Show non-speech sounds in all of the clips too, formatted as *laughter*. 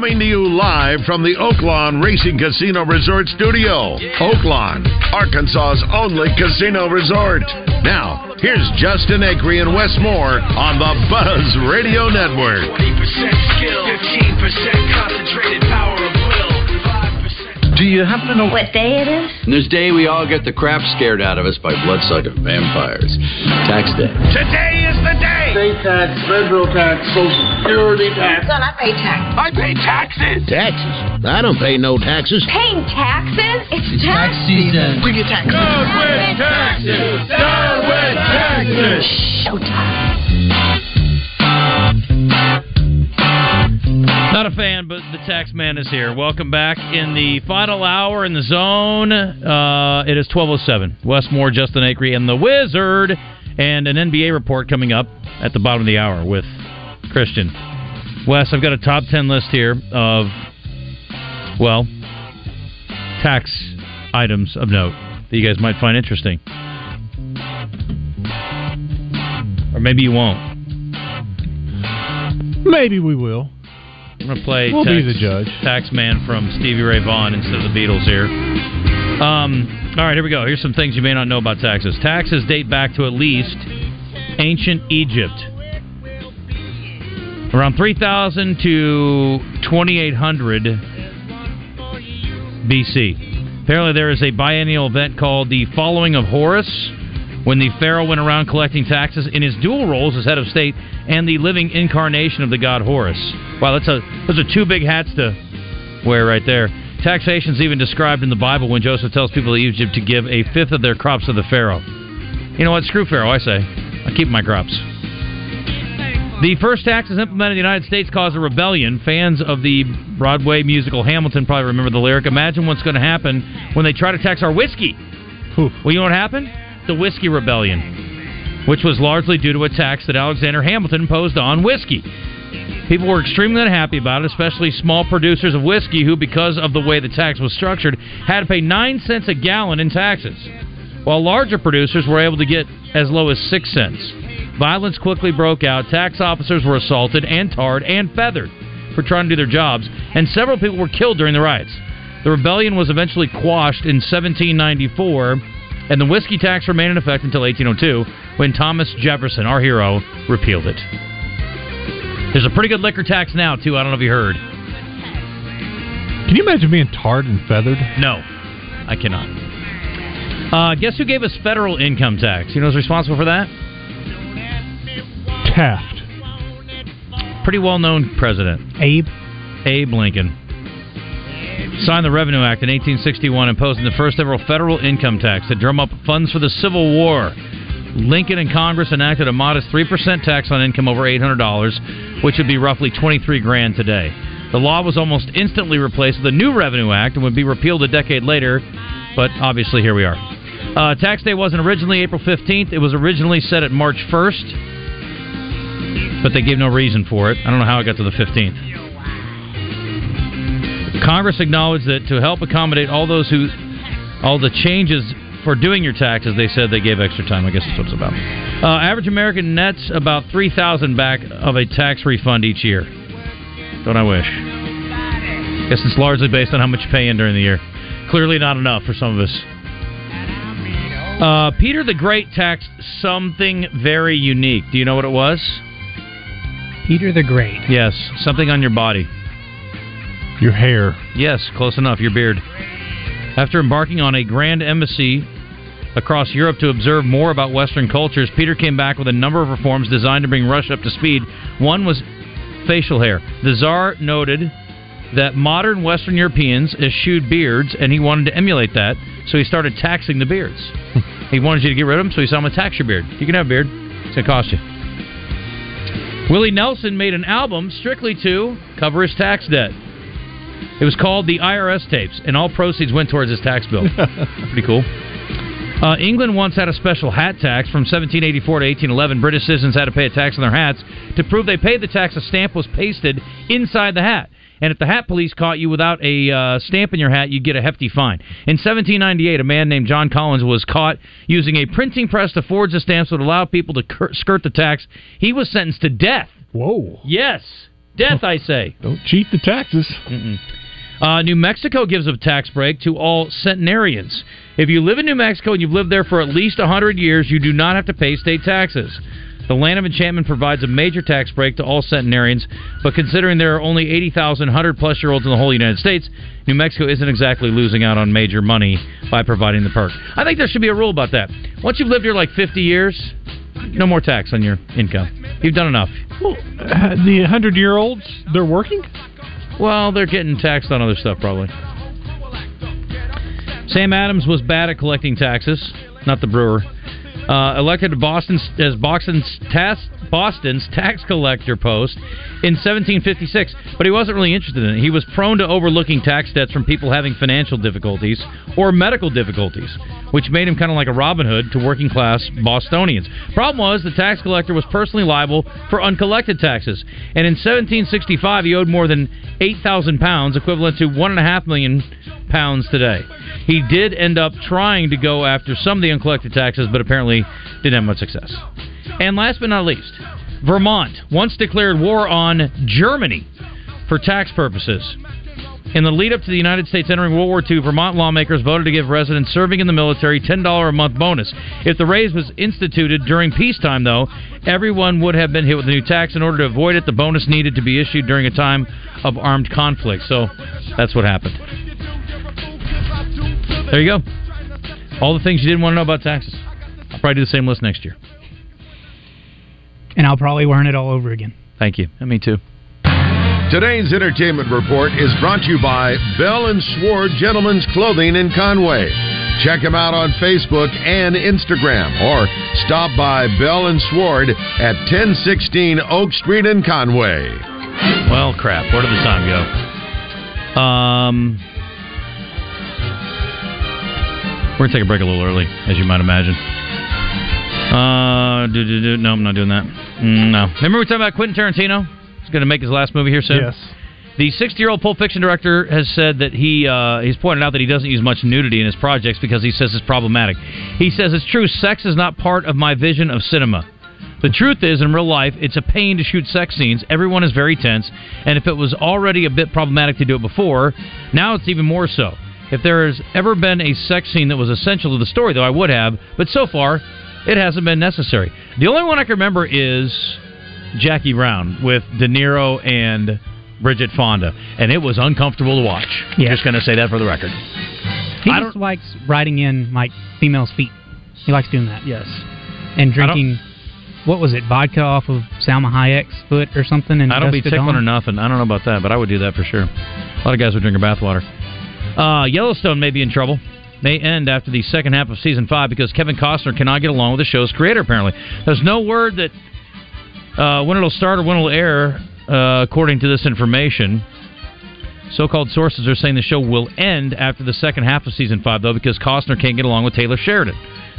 Coming to you live from the Oaklawn Racing Casino Resort Studio. Oaklawn, Arkansas's only casino resort. Now, here's Justin Acree and Wes Moore on the Buzz Radio Network. 20% skill, 15% concentrated power of will, 5% Do you happen to know What day it is? this day we all get the crap scared out of us by bloodsucking vampires? Tax day. Today is the day. State tax, federal tax, social security tax. Son, I pay tax. I pay taxes. Taxes? I don't pay no taxes. Paying taxes? It's tax season. Bring your tax. Down with taxes. Down with taxes. Showtime. Not a fan, but the tax man is here. Welcome back in the final hour in the zone. Uh, it is 1207. Wes Moore, Justin Acree, and the Wizard. And an NBA report coming up at the bottom of the hour with Christian. Wes, I've got a top 10 list here of, well, tax items of note that you guys might find interesting. Or maybe you won't. Maybe we will. I'm going to play We'll tax, be the judge. tax man from Stevie Ray Vaughan instead of the Beatles here. Um, all right, here we go. Here's some things you may not know about taxes. Taxes date back to at least ancient Egypt. Around 3000 to 2800 BC. Apparently, there is a biennial event called the Following of Horus, when the pharaoh went around collecting taxes in his dual roles as head of state and the living incarnation of the god Horus. Wow, that's a those are two big hats to wear right there. Taxation is even described in the Bible when Joseph tells people of Egypt to give a fifth of their crops to the pharaoh. You know what? Screw pharaoh, I say. I keep my crops. The first taxes implemented in the United States caused a rebellion. Fans of the Broadway musical Hamilton probably remember the lyric. Imagine what's going to happen when they try to tax our whiskey. Oof. Well, you know what happened? The Whiskey Rebellion, which was largely due to a tax that Alexander Hamilton imposed on whiskey. People were extremely unhappy about it, especially small producers of whiskey who, because of the way the tax was structured, had to pay 9 cents a gallon in taxes, while larger producers were able to get as low as 6 cents. Violence quickly broke out. Tax officers were assaulted and tarred and feathered for trying to do their jobs, and several people were killed during the riots. The rebellion was eventually quashed in 1794, and the whiskey tax remained in effect until 1802, when Thomas Jefferson, our hero, repealed it. There's a pretty good liquor tax now, too. I don't know if you heard. Can you imagine being tarred and feathered? No, I cannot. Uh, guess who gave us federal income tax? You know who's responsible for that? Taft. Pretty well known president. Abe. Abe Lincoln. Signed the Revenue Act in 1861, imposing the first ever federal income tax to drum up funds for the Civil War. Lincoln and Congress enacted a modest 3% tax on income over $800, which would be roughly 23 grand today. The law was almost instantly replaced with a new Revenue Act and would be repealed a decade later, but obviously here we are. Uh, tax day wasn't originally April 15th. It was originally set at March 1st, but they gave no reason for it. I don't know how it got to the 15th. Congress acknowledged that to help accommodate all those who, all the changes for doing your taxes, they said they gave extra time. I guess that's what it's about. Uh, average American nets about three thousand back of a tax refund each year. Don't I wish? Guess it's largely based on how much you pay in during the year. Clearly not enough for some of us. Uh, Peter the Great taxed something very unique. Do you know what it was? Peter the Great. Yes, something on your body. Your hair. Yes, close enough. Your beard. After embarking on a grand embassy across Europe to observe more about Western cultures, Peter came back with a number of reforms designed to bring Russia up to speed. One was facial hair. The Tsar noted that modern Western Europeans eschewed beards, and he wanted to emulate that, so he started taxing the beards. *laughs* he wanted you to get rid of them, so he said, I'm going to tax your beard. You can have a beard. It's going to cost you. Willie Nelson made an album strictly to cover his tax debt. It was called the IRS tapes, and all proceeds went towards his tax bill. *laughs* Pretty cool. Uh, England once had a special hat tax from 1784 to 1811. British citizens had to pay a tax on their hats. To prove they paid the tax, a stamp was pasted inside the hat. And if the hat police caught you without a uh, stamp in your hat, you'd get a hefty fine. In 1798, a man named John Collins was caught using a printing press to forge the stamps that would allow people to cur- skirt the tax. He was sentenced to death. Whoa. Yes, death, I say. Don't cheat the taxes. Uh, New Mexico gives a tax break to all centenarians. If you live in New Mexico and you've lived there for at least 100 years, you do not have to pay state taxes. The Land of Enchantment provides a major tax break to all centenarians, but considering there are only 80,000 100 plus year olds in the whole United States, New Mexico isn't exactly losing out on major money by providing the perk. I think there should be a rule about that. Once you've lived here like 50 years, no more tax on your income. You've done enough. Well, uh, the hundred year olds, they're working. Well, they're getting taxed on other stuff probably. Sam Adams was bad at collecting taxes, not the brewer. Uh, elected to Boston's as Boston's tax, Boston's tax collector post in 1756, but he wasn't really interested in it. He was prone to overlooking tax debts from people having financial difficulties or medical difficulties, which made him kind of like a Robin Hood to working class Bostonians. Problem was the tax collector was personally liable for uncollected taxes, and in 1765 he owed more than 8,000 pounds, equivalent to one and a half million pounds today. He did end up trying to go after some of the uncollected taxes, but apparently didn't have much success. And last but not least, Vermont once declared war on Germany for tax purposes. In the lead up to the United States entering World War II, Vermont lawmakers voted to give residents serving in the military $10 a month bonus. If the raise was instituted during peacetime, though, everyone would have been hit with a new tax. In order to avoid it, the bonus needed to be issued during a time of armed conflict. So that's what happened. There you go. All the things you didn't want to know about taxes. I'll probably do the same list next year. And I'll probably learn it all over again. Thank you. And me too. Today's entertainment report is brought to you by Bell and Sword Gentlemen's Clothing in Conway. Check them out on Facebook and Instagram or stop by Bell and Sword at 1016 Oak Street in Conway. Well, crap. Where did the time go? Um, we're gonna take a break a little early, as you might imagine. Uh, do, do, do. no, I'm not doing that. Mm, no. Remember we talked about Quentin Tarantino? He's going to make his last movie here soon. Yes. The 60-year-old Pulp Fiction director has said that he uh, he's pointed out that he doesn't use much nudity in his projects because he says it's problematic. He says it's true. Sex is not part of my vision of cinema. The truth is, in real life, it's a pain to shoot sex scenes. Everyone is very tense, and if it was already a bit problematic to do it before, now it's even more so. If there has ever been a sex scene that was essential to the story, though, I would have, but so far, it hasn't been necessary. The only one I can remember is Jackie Brown with De Niro and Bridget Fonda, and it was uncomfortable to watch. Yeah. Just going to say that for the record. He just likes riding in like females' feet. He likes doing that. Yes. And drinking. What was it? Vodka off of Salma Hayek's foot or something? And I don't be tickling or nothing. I don't know about that, but I would do that for sure. A lot of guys would drink her bathwater. Uh, Yellowstone may be in trouble. May end after the second half of season five because Kevin Costner cannot get along with the show's creator. Apparently, there's no word that uh, when it'll start or when it'll air. Uh, according to this information, so-called sources are saying the show will end after the second half of season five, though, because Costner can't get along with Taylor Sheridan.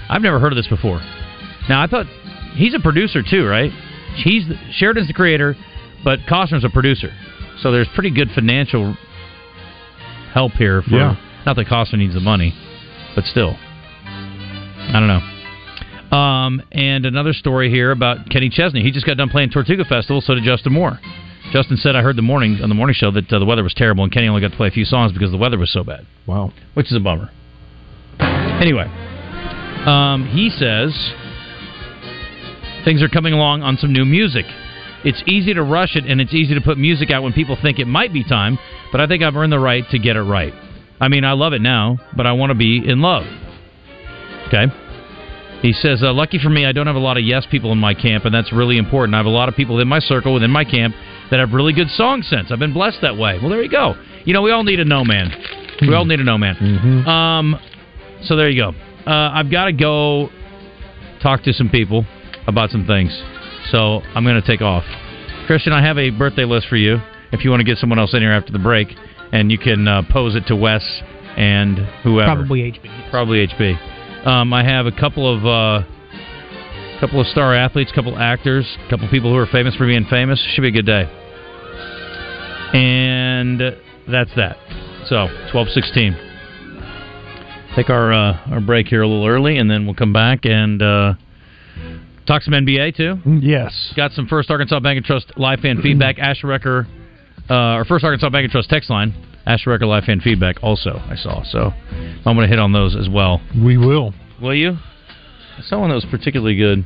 I've never heard of this before. Now, I thought he's a producer too, right? He's the, Sheridan's the creator, but Costner's a producer, so there's pretty good financial help here. For, Yeah. Not that Costner needs the money, but still, I don't know. Um, and another story here about Kenny Chesney. He just got done playing Tortuga Festival. So did Justin Moore. Justin said, "I heard the morning on the morning show that uh, the weather was terrible, and Kenny only got to play a few songs because the weather was so bad." Wow. which is a bummer. Anyway, um, he says things are coming along on some new music. It's easy to rush it, and it's easy to put music out when people think it might be time. But I think I've earned the right to get it right. I mean, I love it now, but I want to be in love. Okay. He says, uh, "Lucky for me, I don't have a lot of yes people in my camp, and that's really important. I have a lot of people in my circle within my camp that have really good song sense. I've been blessed that way. Well, there you go. You know, we all need a no man. We all need a no man. Um, so there you go. Uh, I've got to go talk to some people about some things. So I'm going to take off. Christian, I have a birthday list for you. If you want to get someone else in here after the break, and you can uh, pose it to Wes and whoever. Probably HB. Probably HB. Um, I have a couple of uh, couple of star athletes, a couple of actors, a couple people who are famous for being famous. Should be a good day. And that's that. So twelve sixteen. Take our uh, our break here a little early, and then we'll come back and uh, talk some NBA too. Yes. Got some First Arkansas Bank and Trust live fan feedback. Asher Recker, uh, our First Arkansas Bank and Trust text line. Asher Recker live fan feedback also I saw. So I'm going to hit on those as well. We will. Will you? I saw one that was particularly good.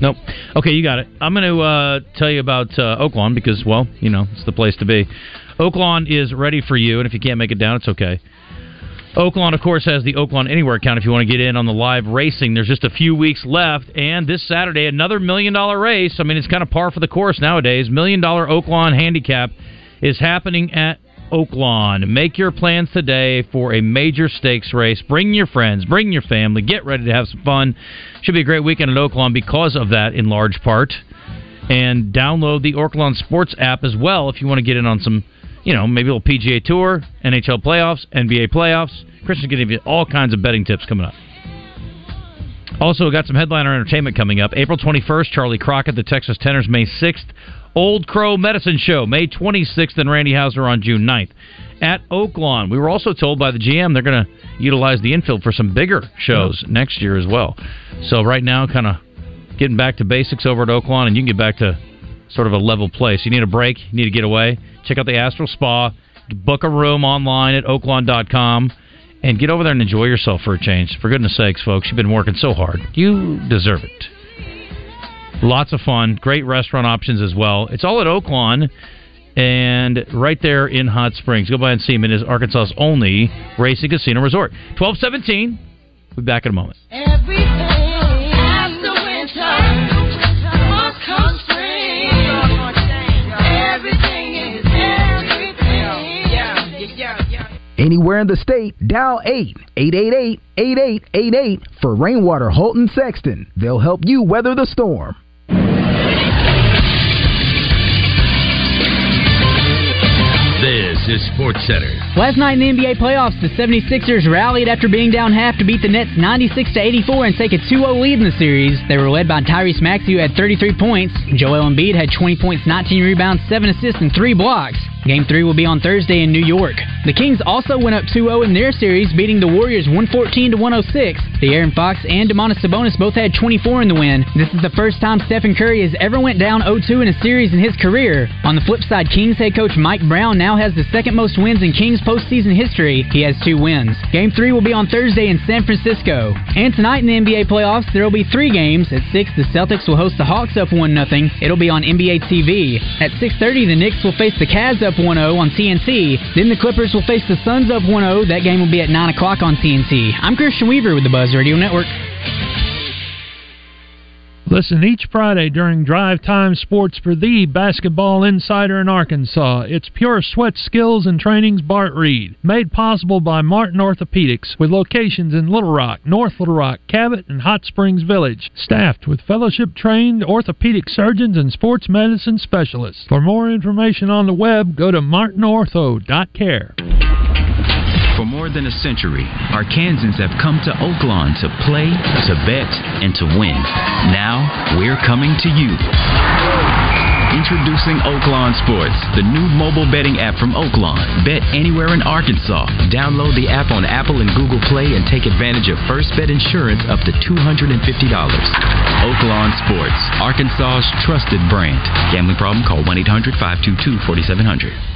Nope. Okay, you got it. I'm going to uh, tell you about uh, Oaklawn because, well, you know, it's the place to be. Oaklawn is ready for you, and if you can't make it down, it's okay. Oaklawn, of course, has the Oaklawn Anywhere account if you want to get in on the live racing. There's just a few weeks left, and this Saturday, another million dollar race. I mean, it's kind of par for the course nowadays. Million dollar Oaklawn handicap is happening at Oaklawn. Make your plans today for a major stakes race. Bring your friends, bring your family, get ready to have some fun. Should be a great weekend at Oaklawn because of that, in large part. And download the Oaklawn Sports app as well if you want to get in on some you know, maybe a little PGA Tour, NHL playoffs, NBA playoffs. Christian's going to give you all kinds of betting tips coming up. Also, got some headliner entertainment coming up. April 21st, Charley Crockett, the Texas Tenors, May 6th. Old Crow Medicine Show, May 26th, and Randy Houser on June 9th. At Oaklawn, we were also told by the GM they're going to utilize the infield for some bigger shows next year as well. So, right now, kind of getting back to basics over at Oaklawn, and you can get back to sort of a level place. You need a break, you need to get away. Check out the Astral Spa, book a room online at oaklawn.com, and get over there and enjoy yourself for a change. For goodness sakes, folks, you've been working so hard. You deserve it. Lots of fun, great restaurant options as well. It's all at Oaklawn and right there in Hot Springs. Go by and see him. It is Arkansas's only racing casino resort. 1217. We'll be back in a moment. Anywhere in the state, dial 8-888-8888 for Rainwater Holt and Sexton. They'll help you weather the storm. This is Sports Center. Last night in the NBA playoffs, the 76ers rallied after being down half to beat the Nets 96 to 84 and take a 2-0 lead in the series. They were led by Tyrese Maxey who had 33 points. Joel Embiid had 20 points, 19 rebounds, 7 assists, and 3 blocks. Game 3 will be on Thursday in New York. The Kings also went up 2-0 in their series, beating the Warriors 114 to 106. De'Aaron Fox and Domantas Sabonis both had 24 in the win. This is the first time Stephen Curry has ever went down 0-2 in a series in his career. On the flip side, Kings head coach Mike Brown now has the second most wins in Kings postseason history. He has two wins. Game 3 will be on Thursday in San Francisco. And tonight in the NBA playoffs, there will be three games. At 6, the Celtics will host the Hawks up 1-0. It'll be on NBA TV. At 6.30, the Knicks will face the Cavs up 1-0 on TNT. Then the Clippers will face the Suns up 1-0. That game will be at 9 o'clock on TNT. I'm Christian Weaver with the Buzz Radio Network. Listen each Friday during Drive Time Sports for the basketball insider in Arkansas. It's pure sweat skills and trainings Bart Reed. Made possible by Martin Orthopedics with locations in Little Rock, North Little Rock, Cabot, and Hot Springs Village. Staffed with fellowship trained orthopedic surgeons and sports medicine specialists. For more information on the web, go to martinortho.care. More than a century, Arkansans have come to Oaklawn to play, to bet, and to win. Now, we're coming to you. Introducing Oaklawn Sports, the new mobile betting app from Oaklawn. Bet anywhere in Arkansas. Download the app on Apple and Google Play and take advantage of first bet insurance up to $250. Oaklawn Sports, Arkansas's trusted brand. Gambling problem? Call 1 800 522 4700.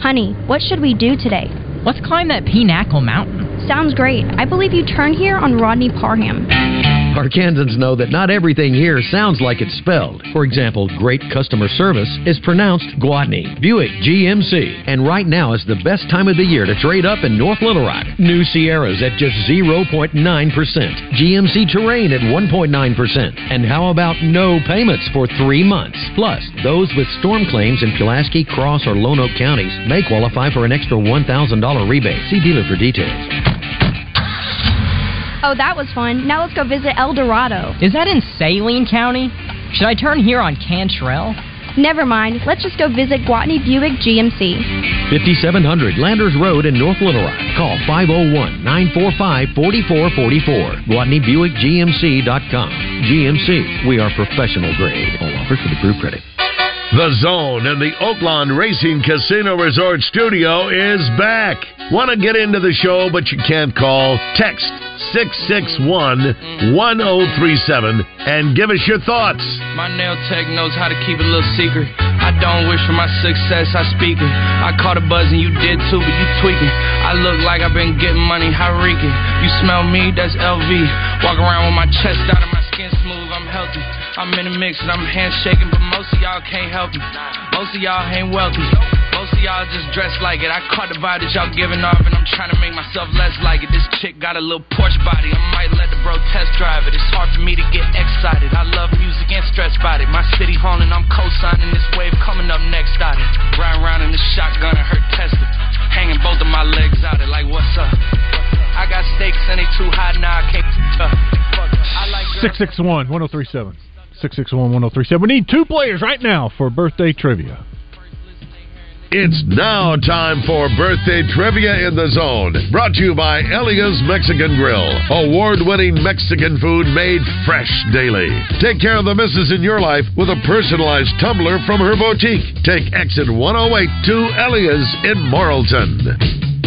Honey, what should we do today? Let's climb that Pinnacle Mountain. Sounds great. I believe you turn here on Rodney Parham. Arkansans know that not everything here sounds like it's spelled. For example, great customer service is pronounced Gwatney. Buick GMC. And right now is the best time of the year to trade up in North Little Rock. New Sierras at just 0.9%. GMC Terrain at 1.9%. And how about no payments for three months? Plus, those with storm claims in Pulaski, Cross, or Lonoke counties may qualify for an extra $1,000 rebate. See dealer for details. Oh, that was fun. Now let's go visit El Dorado. Is that in Saline County? Should I turn here on Cantrell? Never mind. Let's just go visit Gwatney Buick GMC. 5700 Landers Road in North Little Rock. Call 501 945 4444. GwatneyBuickGMC.com. GMC, we are professional grade. All offers with approved credit. The Zone and the Oaklawn Racing Casino Resort Studio is back. Want to get into the show, but you can't call? Text 661 1037 and give us your thoughts. My nail tech knows how to keep a little secret. I don't wish for my success, I speak it. I caught a buzz and you did too, but you tweaking. I look like I've been getting money, how reeking. You smell me, that's LV. Walk around with my chest out and my skin smooth, I'm healthy. I'm in the mix and I'm handshaking, but most of y'all can't help me. Most of y'all ain't wealthy. Most of y'all just dress like it. I caught the vibe that y'all giving off, and I'm trying to make myself less like it. This chick got a little Porsche body. I might let the bro test drive it. It's hard for me to get excited. I love music and stretch body. My city haunting, I'm co-signing this wave coming up next out it. Riding around in the shotgun and her Tesla. Hanging both of my legs out it like what's up? I got stakes and they too high now. I can't. Uh, I like 661 1037. 661 1037. We need two players right now for birthday trivia. It's now time for birthday trivia in the zone. Brought to you by Elia's Mexican Grill. Award winning Mexican food made fresh daily. Take care of the misses in your life with a personalized tumbler from her boutique. Take exit 108 to Elia's in Morrilton.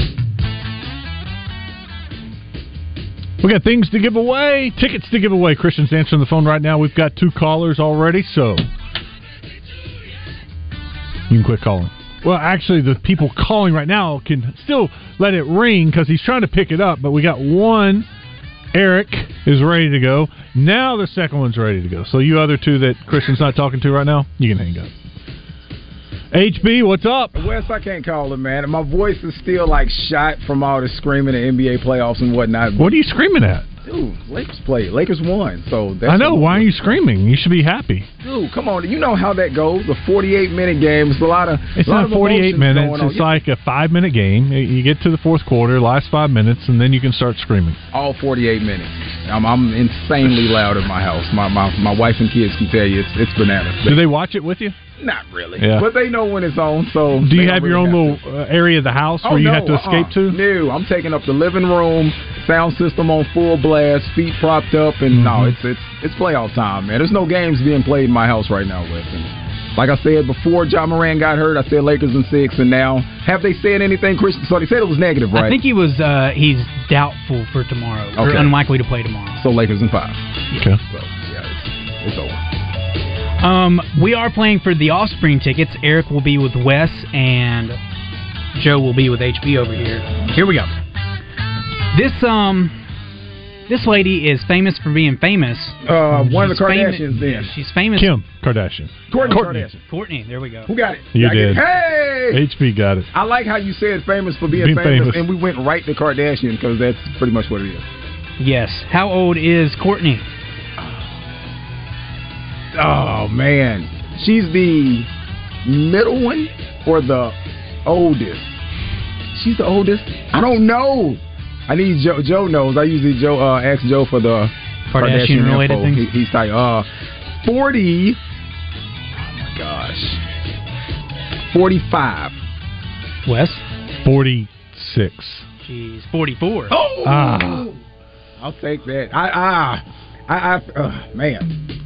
We got things to give away, tickets to give away. Christian's answering the phone right now. We've got two callers already, so you can quit calling. Well, actually, the people calling right now can still let it ring because he's trying to pick it up. But we got one. Eric is ready to go. Now the second one's ready to go. So you other two that Christian's not talking to right now, you can hang up. HB, what's up? Wes, I can't call it, man. My voice is still like shot from all the screaming in NBA playoffs and whatnot. What are you screaming at? Dude, Lakers played. Lakers won. So that's I know. Why are you screaming? You should be happy. Dude, come on. You know how that goes. The 48 minute game. It's a lot of. It's lot not of 48 minutes. It's like a five minute game. You get to the fourth quarter, last five minutes, and then you can start screaming. all 48 minutes. I'm, I'm insanely loud in my house. My, my my wife and kids can tell you it's it's bananas. Do they watch it with you? Not really. Yeah. But they know when it's on. So Do you don't have your own have little uh, area of the house Oh, where you no, have to uh-uh. escape to? No, I'm taking up the living room, sound system on full blast, feet propped up, and no, Mhm. it's it's it's playoff time, man. There's no games being played in my house right now, listen. Like I said before, Ja Morant got hurt. I said Lakers in six, and now have they said anything, Christian? So they said it was negative, right? I think he was uh, he's doubtful for tomorrow or unlikely to play tomorrow. so. Lakers in five. Okay. So yeah, it's, it's over. Um, we are playing for the Offspring tickets. Eric will be with Wes, and Joe will be with HB over here. Here we go. This um, this lady is famous for being famous. Uh, one of the She's fami- Kardashians. Then She's famous. Kim Kardashian. Kourtney, Kourtney. Kardashian. Kourtney. There we go. Who got it? You I get it. did. Hey. HB got it. I like how you said famous for being, Being famous, famous. and we went right to Kardashian because that's pretty much what it is. Yes. How old is Kourtney? Oh man, she's the middle one or the oldest? She's the oldest. I don't know. I need Joe. Joe knows. I usually Joe uh, ask Joe for the Kardashian related info. things? He, he's like uh forty. Oh my gosh, forty-five. Wes. 46. She's 44. Oh, Ah. I'll take that. I ah, I, I uh, man,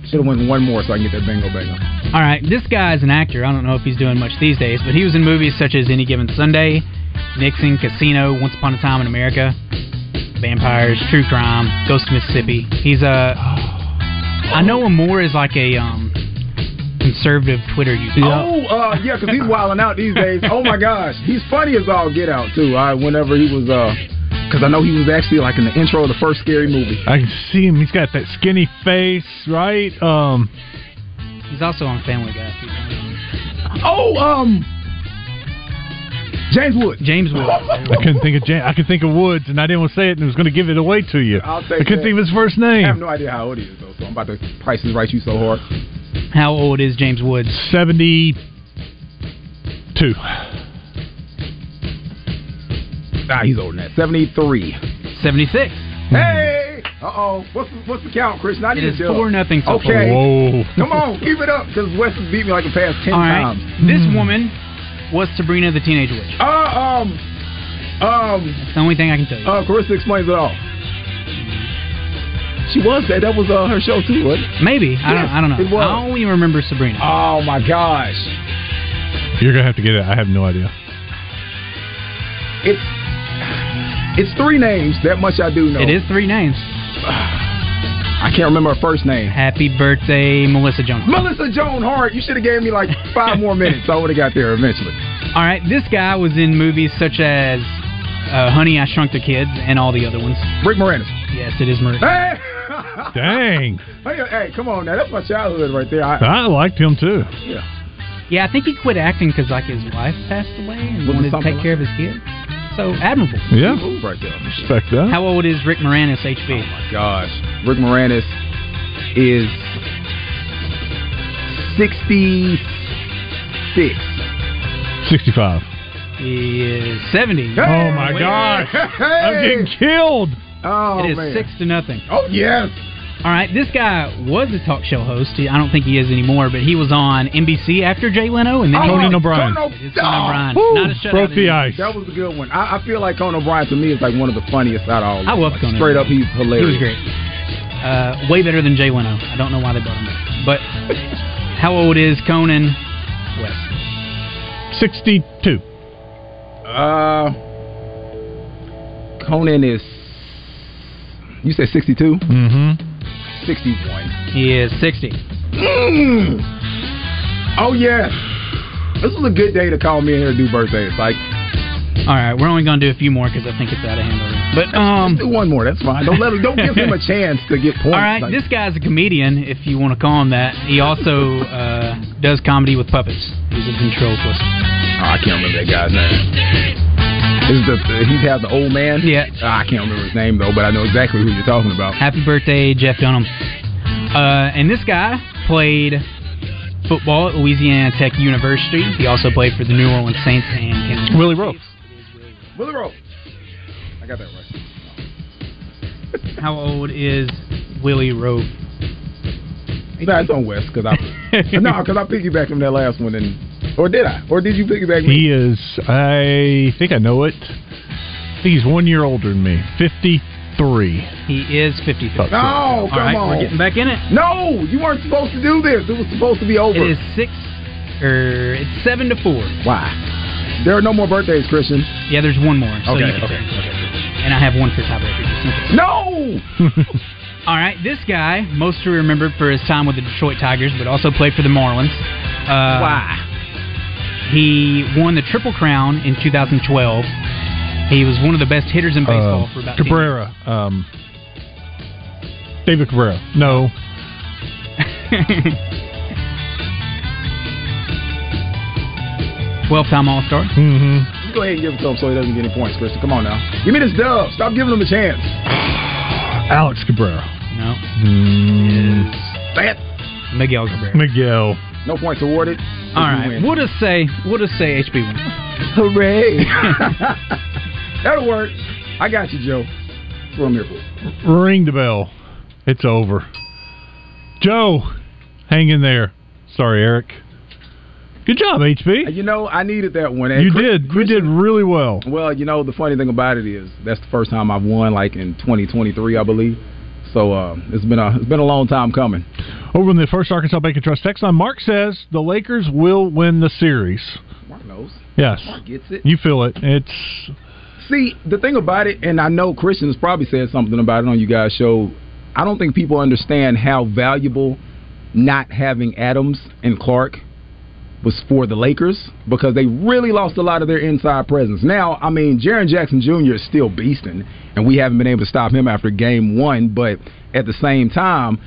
should have won one more so I can get that bingo bingo. All right, this guy's an actor. I don't know if he's doing much these days, but he was in movies such as Any Given Sunday, Nixon, Casino, Once Upon a Time in America, Vampires, True Crime, Ghost of Mississippi. He's a. I know him more as like a um, conservative Twitter user. Oh, uh, yeah, because he's wilding out these days. Oh my gosh, he's funny as all get out too. I whenever he was uh Because I know he was actually like in the intro of the first scary movie. I can see him. He's got that skinny face, right? Um, He's also on Family Guy. Oh, um, James Woods. James Woods. I couldn't think of James. I could think of Woods, and I didn't want to say it, and it was going to give it away to you. I'll I take couldn't that. think of his first name. I have no idea how old he is though, so I'm about to price his right you so hard. How old is James Woods? Seventy-two. Nah, he's older than that. Seventy-three. 76. Hey! Uh oh. What's the, what's the count, Chris? I It need is a dub. 4 nothing so far. Okay. Whoa. *laughs* Come on, keep it up, because Wes has beat me like the past ten All right. times. This woman was Sabrina the Teenage Witch. Uh, um, um, That's the only thing I can tell you. uh, Clarissa explains it all. She was that. That was uh, her show too, wasn't it? Maybe. I don't. Yes, I don't know. it was. I only remember Sabrina. Oh my gosh. You're gonna have to get it. I have no idea. It's it's three names. That much I do know. It is three names. *sighs* I can't remember her first name. Happy birthday, Melissa Jones. Melissa Joan Hart. You should have gave me like five more minutes. I would have got there eventually. All right, this guy was in movies such as uh, Honey, I Shrunk the Kids, and all the other ones. Rick Moranis. Yes, it is Moranis. Hey, *laughs* Dang. hey, hey, come on now. That's my childhood right there. I, I liked him too. yeah. Yeah, I think he quit acting because like his wife passed away and Was wanted to something take care of his kid. So admirable. Yeah. Move right there. Respect that. How old is Rick Moranis, HB? Oh, my gosh, Rick Moranis is sixty-six. Sixty-five. He is 70. Oh my Wait. gosh. I'm getting killed. Oh it is oh, man. six to nothing. Oh yes. All right, this guy was a talk show host. I don't think he is anymore, but he was on NBC after Jay Leno, and then he Conan O'Brien. Conan It is Conan O'Brien. Woo, Not a shutout. broke the ice. That was a good one. I, I feel like Conan O'Brien to me is like one of the funniest out of all. of I them. love Like, Conan. Straight up, he's hilarious. He was great. Uh, way better than Jay Leno. I don't know why they brought him back. But how old is Conan Wes? Sixty-two. Uh, Conan is. You said sixty-two. Mm-hmm. Sixty-one. He is 60. Mm. Oh yeah. This was a good day to call me in here to do birthdays. Like, All right, we're only going to do a few more because I think it's out of hand already. But um, do one more. That's fine. Don't let him. Don't give him a *laughs* chance to get points. all right, Like, this guy's a comedian, if you want to call him that. He also uh, does comedy with puppets. He's a ventriloquist. Oh, I can't remember that guy's name. Is the he has the old man? Yeah. Ah, I can't remember his name though, but I know exactly who you're talking about. Happy birthday, Jeff Dunham. Uh, and this guy played football at Louisiana Tech University. He also played for the New Orleans Saints and Kansas Willie Roaf. Willie Roaf. I got that right. How old is Willie Roaf? Nah, it's on Wes because I *laughs* no, because I piggybacked from that last one, and or did I? Or did you piggyback me? He is. I think I know it. I think he's one year older than me. Fifty-three. He is 53. No, come All right, on. we're getting back in it. No, you weren't supposed to do this. It was supposed to be over. It is six, or it's seven to four. Why? There are no more birthdays, Christian. Yeah, there's one more. So Okay, you okay. And I have one for tiebreaker. just in case. No. *laughs* All right, this guy, mostly remembered for his time with the Detroit Tigers, but also played for the Marlins. Uh, Why? He won the Triple Crown in 2012. He was one of the best hitters in baseball Uh, for about Cabrera. Um, David Cabrera. No. *laughs* 12-time All-Star. Mm-hmm. Go ahead and give it to him so he doesn't get any points, Christian. Come on now. Give me this dub. Stop giving him a chance. Alex Cabrera. No, Mm, Say it. Miguel Cabrera. Miguel. No points awarded. All You right, win. we'll just say we'll just say HB won. Hooray. *laughs* That'll work. I got you, Joe. That's what I'm here for. Ring the bell. It's over. Joe, hang in there. Sorry, Eric. Good job, HB. You know, I needed that one. And You Chris- did. You did really well. Well, you know, the funny thing about it is that's the first time I've won, like in 2023, I believe. So uh, it's been a it's been a long time coming. Over in the first Arkansas Bank and Trust text line, Mark says the Lakers will win the series. Mark knows. Yes. Mark gets it. You feel it. It's See, the thing about it, and I know Christian has probably said something about it on you guys' show. I don't think people understand how valuable not having Adams and Clarke was for the Lakers because they really lost a lot of their inside presence. Now, I mean, Jaren Jackson Jr. is still beasting, and we haven't been able to stop him after game one. But at the same time,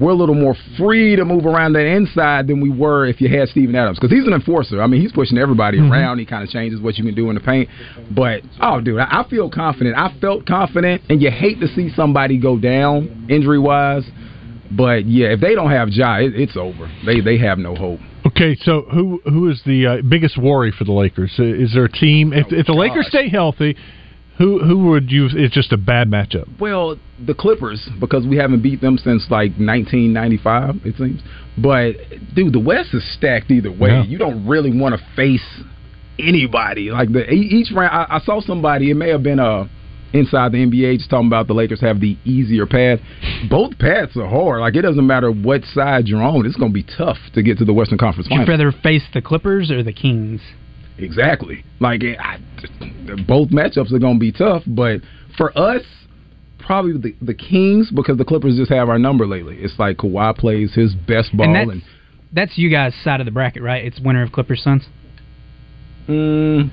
we're a little more free to move around that inside than we were if you had Steven Adams because he's an enforcer. I mean, he's pushing everybody Mm-hmm. around. He kind of changes what you can do in the paint. But oh, dude, I, I feel confident. I felt confident, and you hate to see somebody go down injury wise. But yeah, if they don't have Ja, it, it's over. They they have no hope. Okay, so who who is the uh, biggest worry for the Lakers? Uh, Is there a team? If, if the Lakers stay healthy, who who would you? It's just a bad matchup. Well, the Clippers because we haven't beat them since like 1995, it seems. But dude, the West is stacked either way. Yeah. You don't really want to face anybody like the each round. I, I saw somebody. It may have been uh inside the NBA just talking about the Lakers have the easier path. Both paths are hard. Like it doesn't matter what side you're on. It's going to be tough to get to the Western Conference Would you rather face the Clippers or the Kings? Exactly. Like I, both matchups are going to be tough, but for us, probably the the Kings because the Clippers just have our number lately. It's like Kawhi plays his best ball, and and, that's, that's you guys' side of the bracket, right? It's winner of Clippers Suns. mm,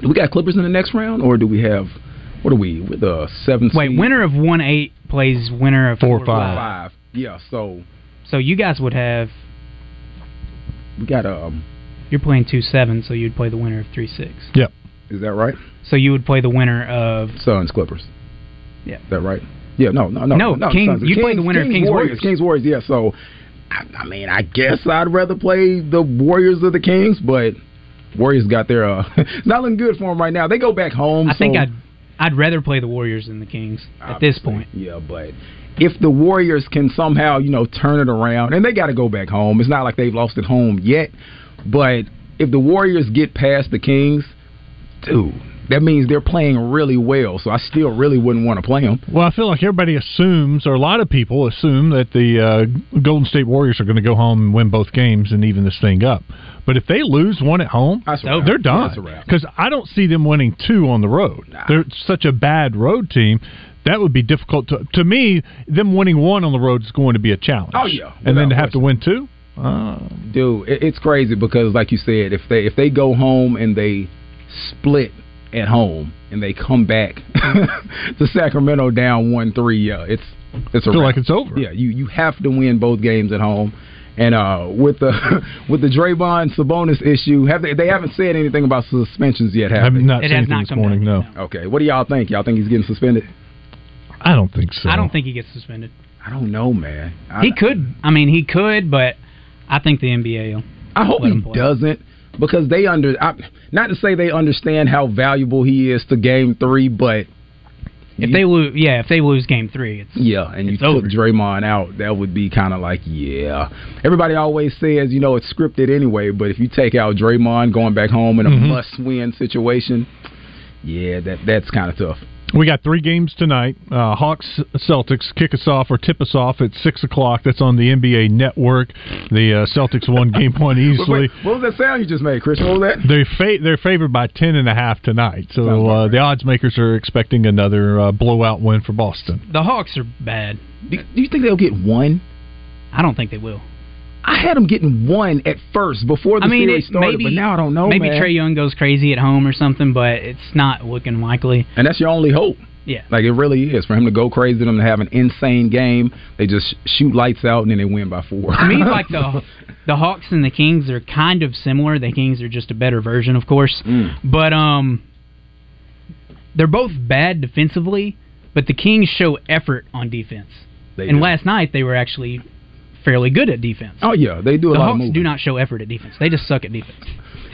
do we got Clippers in the next round, or do we have what are we with the seven? Wait, seed? winner of one eight plays winner of four four, five. five. Yeah, so So you guys would have. we got um. You're playing two seven, so you'd play the winner of three six. Yep. Is that right? So you would play the winner of Suns Clippers. Yeah. Is that right? Yeah, no, no, no, No, no. King- you play the winner of Kings Warriors. Kings Warriors, yeah. So, I, I mean, I guess I'd rather play the Warriors of the Kings, but Warriors got their. Uh, it's *laughs* not looking good for them right now. They go back home. I think so- I'd I'd rather play the Warriors than the Kings at this point. Yeah, but if the Warriors can somehow, you know, turn it around, and they got to go back home. It's not like they've lost at home yet, but if the Warriors get past the Kings, dude, that means they're playing really well. So I still really wouldn't want to play them. Well, I feel like everybody assumes, or a lot of people assume, that the uh, Golden State Warriors are going to go home and win both games and even this thing up. But if they lose one at home, they're done. That's a wrap. Because I don't see them winning two on the road. They're such a bad road team. That would be difficult to. To me, them winning one on the road is going to be a challenge. Oh, yeah. and then to have to win two. Uh, Dude, it, it's crazy because, like you said, if they if they go home and they split at home and they come back *laughs* to Sacramento down one three, yeah, it's it's a Feel wrap. like it's over. Yeah, you you have to win both games at home. And uh, with the *laughs* with the Draymond Sabonis issue, have they, they haven't said anything about suspensions yet? Have I've they? not It seen has anything not this come morning, down. Okay, what do y'all think? Y'all think he's getting suspended? I don't think so. I don't think he gets suspended. I don't know, man. I, he could. I mean, he could, but I think the NBA. Will I hope let he play. doesn't because they under I, not to say they understand how valuable he is to Game Three, but If they lose, yeah, if they lose Game Three, it's yeah, and you It's took over. Draymond out, that would be kind of like yeah. Everybody always says you know it's scripted anyway, but if you take out Draymond going back home in a Mhm. must-win situation, yeah, that that's kind of tough. We got three games tonight. Uh, Hawks Celtics kick us off or tip us off at six o'clock. That's on the NBA Network. The uh, Celtics won Game One easily. Wait, wait, what was that sound you just made, Chris? What was that? They're fa- they're favored by ten and a half tonight. So uh, the odds makers are expecting another uh, blowout win for Boston. the Hawks are bad. Do, do you think they'll get one? I don't think they will. I had him getting one at first before the I mean, series it, started, maybe but now I don't know. Maybe man. Trae Young goes crazy at home or something, but it's not looking likely. and that's your only hope. Yeah. Like it really is for him to go crazy, them to have an insane game. They just shoot lights out and then they win by four. To me, *laughs* like the the Hawks and the Kings are kind of similar. The Kings are just a better version, of course. Mm. But um, they're both bad defensively, but the Kings show effort on defense. They and do. last night they were actually fairly good at defense. Oh yeah, they do a the lot Hawks of moving. do not show effort at defense. They just suck at defense.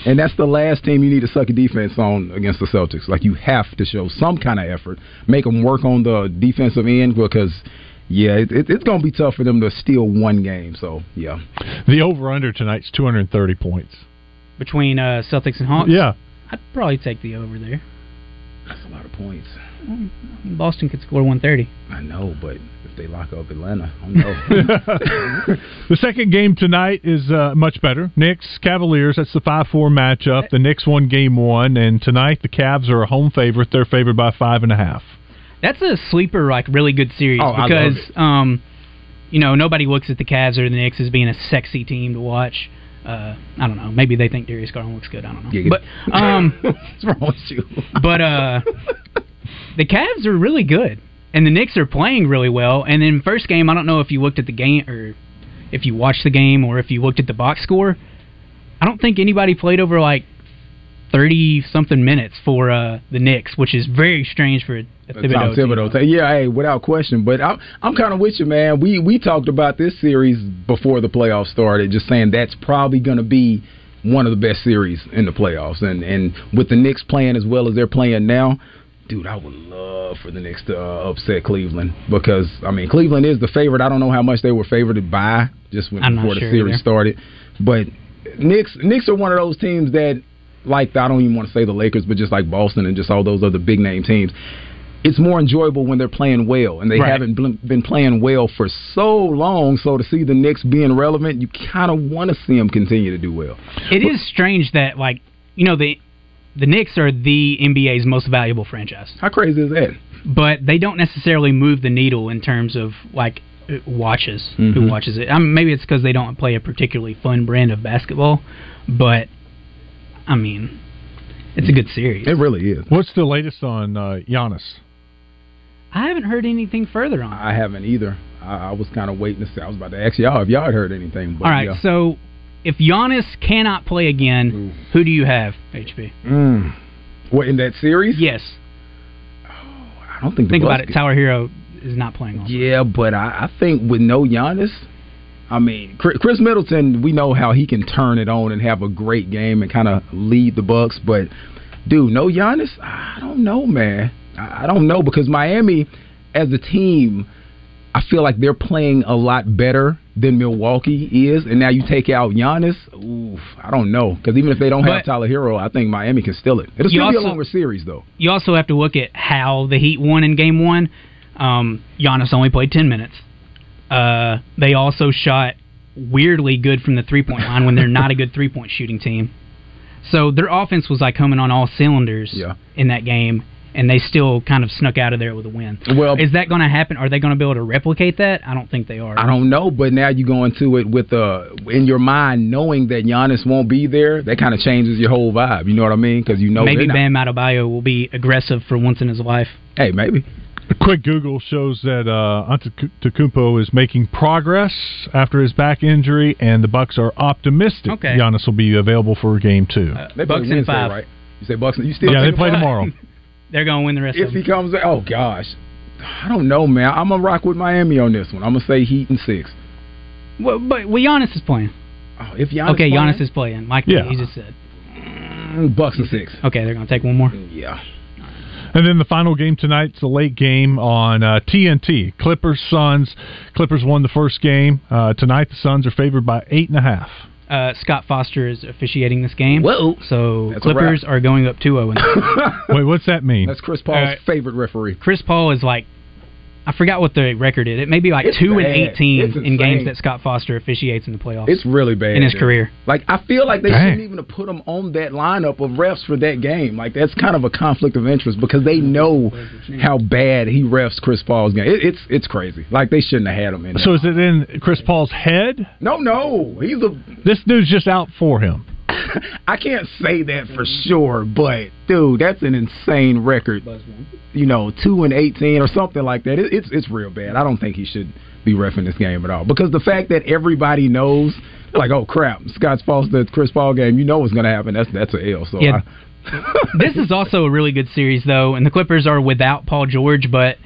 And that's the last team you need to suck a defense on against the Celtics. Like you have to show some kind of effort, make them work on the defensive end because, yeah, it, it, it's going to be tough for them to steal one game. So yeah, The over under tonight's two hundred and thirty points. Between uh, Celtics and Hawks, Yeah. I'd probably take the over there. that's a lot of points. Boston could score 130. I know, but if they lock up Atlanta, I don't know. *laughs* *laughs* The second game tonight is uh, much better. Knicks Cavaliers. That's the five four matchup. The Knicks won game one, and tonight the Cavs are a home favorite. They're favored by five and a half. That's a sleeper, like really good series Oh, I love because it. um, you know nobody looks at the Cavs or the Knicks as being a sexy team to watch. Uh, I don't know. Maybe they think Darius Garland looks good. I don't know. Yeah. But um, *laughs* what's wrong with you? but uh, the Cavs are really good, and the Knicks are playing really well. And in first game, I don't know if you looked at the game or if you watched the game or if you looked at the box score. I don't think anybody played over like thirty something minutes for uh, the Knicks, which is very strange for a, Thibodeau. Tom team. Yeah, hey, without question. But I'm I'm kind of with you, man. We we talked about this series before the playoffs started, just saying that's probably going to be one of the best series in the playoffs. And and with the Knicks playing as well as they're playing now, dude, I would love for the Knicks to uh, upset Cleveland because I mean Cleveland is the favorite. I don't know how much they were favored by just when, before the sure series either. started, but Knicks Knicks are one of those teams that like I don't even want to say the Lakers, but just like Boston and just all those other big name teams. It's more enjoyable when they're playing well, and they Right. haven't been- been playing well for so long. So to see the Knicks being relevant, you kind of want to see them continue to do well. It is strange that like you know the the Knicks are the NBA's most valuable franchise. How crazy is that? But they don't necessarily move the needle in terms of like uh, watches. Who Mhm. watches it? I mean, maybe it's because they don't play a particularly fun brand of basketball. But I mean, it's a good series. It really is. What's the latest on uh, Giannis? I haven't heard anything further on. I haven't either. I, I was kind of waiting to see. I was about to ask y'all if y'all had heard anything. But All right, yeah. so if Giannis cannot play again, who do you have? HB. Mm. What in that series? Yes. Oh, I don't think. The Think Bucks about it. get- Tyler Herro is not playing. Also. Yeah, but I, I think with no Giannis, I mean Chris, Khris Middleton, we know how he can turn it on and have a great game and kind of lead the Bucks. But dude, no Giannis, I don't know, man. I, I don't know because Miami, as a team, I feel like they're playing a lot better than Milwaukee is. And now you take out Giannis, oof, I don't know because even if they don't have Tyler Herro, I think Miami can steal it. It'll still be a longer series though. You also have to look at how the Heat won in Game One. Um, Giannis only played ten minutes. Uh, they also shot weirdly good from the three point *laughs* line when they're not a good three point shooting team. So their offense was like coming on all cylinders Yeah. in that game, and they still kind of snuck out of there with a win. Well, Is that going to happen? Are they going to be able to replicate that? I don't think they are. I don't know, but now you go into it with uh in your mind knowing that Giannis won't be there. That kind of changes your whole vibe. You know what I mean? Because you know Maybe they're not- Bam Adebayo will be aggressive for once in his life. Hey, maybe. A quick Google shows that uh, Antetokounmpo is making progress after his back injury, and the Bucks are optimistic Okay. Giannis will be available for Game Two. They Bucks in five. right? You say Bucks? You still yeah, they play five? tomorrow. *laughs* They're going to win the rest If of he them. comes, oh gosh, I don't know, man. I'm gonna rock with Miami on this one. I'm gonna say Heat and six. Well, but well, Giannis is playing. Oh, if Giannis okay, playing, Giannis is playing. Like Yeah. he just said. mm, Bucks and six. Okay, they're going to take one more. Yeah. And then the final game tonight's a late game on uh, TNT. Clippers Suns. Clippers won the first game. Uh, tonight the Suns are favored by eight and a half. Uh, Scott Foster is officiating this game. Whoa. So That's Clippers are going up 2-0. in. *laughs* Wait, what's that mean? That's Chris Paul's Uh, favorite referee. Chris Paul is like, I forgot what the record is. It may be like It's two bad. and eighteen in games that Scott Foster officiates in the playoffs. It's really bad in his dude. career. Like I feel like they Dang. shouldn't even have put him on that lineup of refs for that game. Like that's kind of a conflict of interest because they know how bad he refs Chris Paul's game. It, it's it's crazy. Like they shouldn't have had him in. There. So is it in Chris Paul's head? no, no, he's a. This dude's just out for him. *laughs* I can't say that for sure, but dude, that's an insane record. You know, two and eighteen or something like that. It, it's it's real bad. I don't think he should be refing this game at all because the fact that everybody knows, like, oh crap, Scott's Foster, the Chris Paul game, you know what's going to happen. That's that's a L. So Yeah. I, *laughs* this is also a really good series, though, and the Clippers are without Paul George, but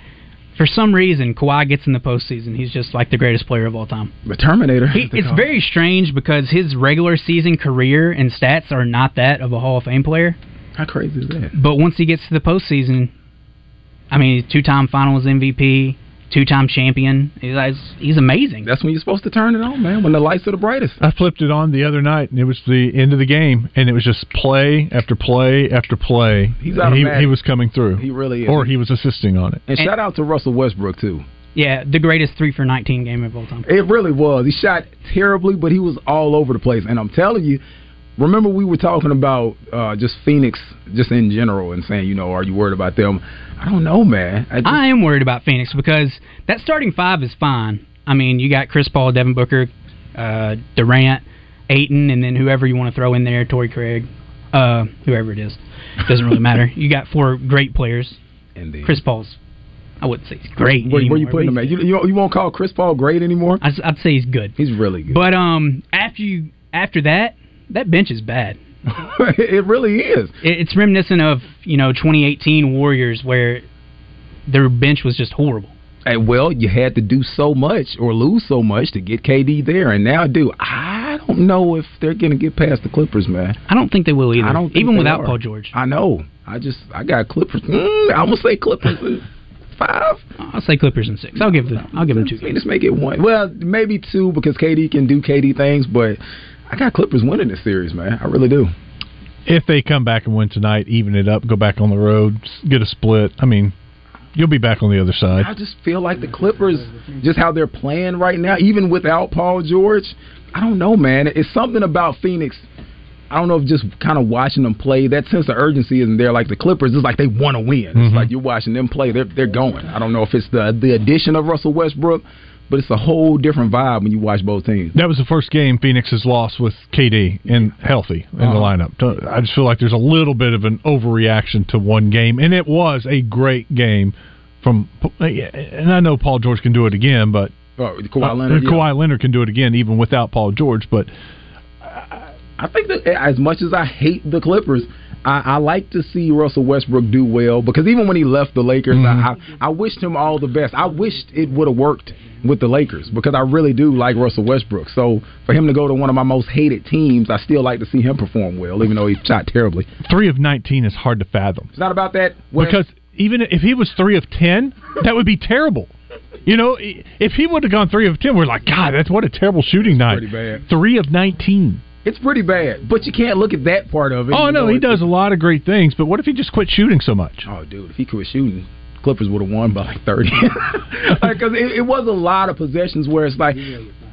for some reason, Kawhi gets in the postseason. He's just like the greatest player of all time. the Terminator. He, it's very strange because his regular season career and stats are not that of a Hall of Fame player. How crazy is that? But once he gets to the postseason, I mean, two-time Finals MVP, two-time champion. He's, he's amazing. That's when you're supposed to turn it on, man. When the lights are the brightest. I flipped it on the other night, and it was the end of the game, and it was just play after play after play. He's And he, automatic. he was coming through, He really is. or he was assisting on it. And, And- shout out to Russell Westbrook too. Yeah, the greatest three for 19 game of all time. It really was. He shot terribly, but he was all over the place. And I'm telling you, remember we were talking about uh, just Phoenix, just in general, and saying, you know, are you worried about them? I don't know, man. I just, I am worried about Phoenix because that starting five is fine. I mean, you got Chris Paul, Devin Booker, uh, Durant. Ayton, and then whoever you want to throw in there, Torrey Craig, uh, whoever it is, doesn't really matter. *laughs* You got four great players. Indeed. Chris Paul's, I wouldn't say he's great. Where, where you putting him at? You, you, you won't call Chris Paul great anymore? I'd, I'd say he's good. He's really good. But um, after you after that, that bench is bad. *laughs* it really is. It's reminiscent of you know 2018 Warriors where their bench was just horrible. Hey, well, you had to do so much or lose so much to get KD there, and now, do I don't know if they're going to get past the Clippers, man. I don't think they will either. I don't even without are. Paul George. I know. I just I got Clippers. Mm, I'm gonna say Clippers five. I'll say Clippers in six. I'll give the I'll give them two. Let's make it one. Well, maybe two because KD can do KD things, but I got Clippers winning this series, man. I really do. If they come back and win tonight, even it up, go back on the road, get a split. I mean, you'll be back on the other side. I just feel like the Clippers, just how they're playing right now, even without Paul George, I don't know, man. It's something about Phoenix. I don't know if just kind of watching them play, that sense of urgency isn't there. Like the Clippers, it's like they want to win. It's Mhm. like you're watching them play, they're they're going. I don't know if it's the the addition of Russell Westbrook, but it's a whole different vibe when you watch both teams. That was the first game Phoenix has lost with KD and healthy in the Uh-huh. lineup. I just feel like there's a little bit of an overreaction to one game, and it was a great game from. And I know Paul George can do it again, but Oh, Kawhi uh, Leonard, yeah. Kawhi Leonard can do it again even without Paul George. But I think that as much as I hate the Clippers, I, I like to see Russell Westbrook do well because even when he left the Lakers, I, mm-hmm. I, I wished him all the best. I wished it would have worked with the Lakers because I really do like Russell Westbrook. So for him to go to one of my most hated teams, I still like to see him perform well, even though he shot terribly. three of 19 is hard to fathom. It's not about that. Because even if he was three of 10, that would be terrible. You know, if he would have gone three of 10, we're like, God, that's what a terrible shooting night. pretty bad. Three of 19. It's pretty bad, but you can't look at that part of it. Oh, no, he does a lot of great things, but what if he just quit shooting so much? Oh, dude, if he quit shooting, Clippers would have won by like thirty. *laughs* Because it, it was a lot of possessions where it's like,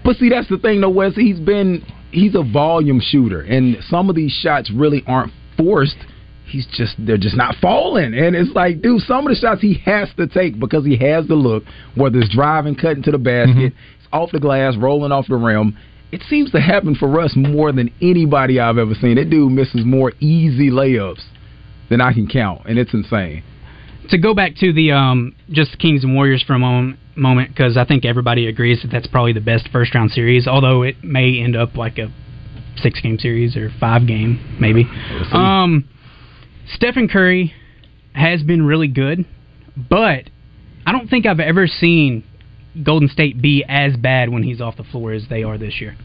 but see, that's the thing though, Wes. He's been he's a volume shooter, and some of these shots really aren't forced. He's just they're just not falling, and it's like, dude, some of the shots he has to take because he has the look. Whether it's driving, cutting to the basket, mm-hmm. it's off the glass, rolling off the rim. It seems to happen for Russ more than anybody I've ever seen. That dude misses more easy layups than I can count, and it's insane. to go back to the um, just Kings and Warriors for a moment, moment because I think everybody agrees that that's probably the best first round series. Although it may end up like a six game series or five game maybe. Um, Stephen Curry has been really good, but I don't think I've ever seen Golden State be as bad when he's off the floor as they are this year.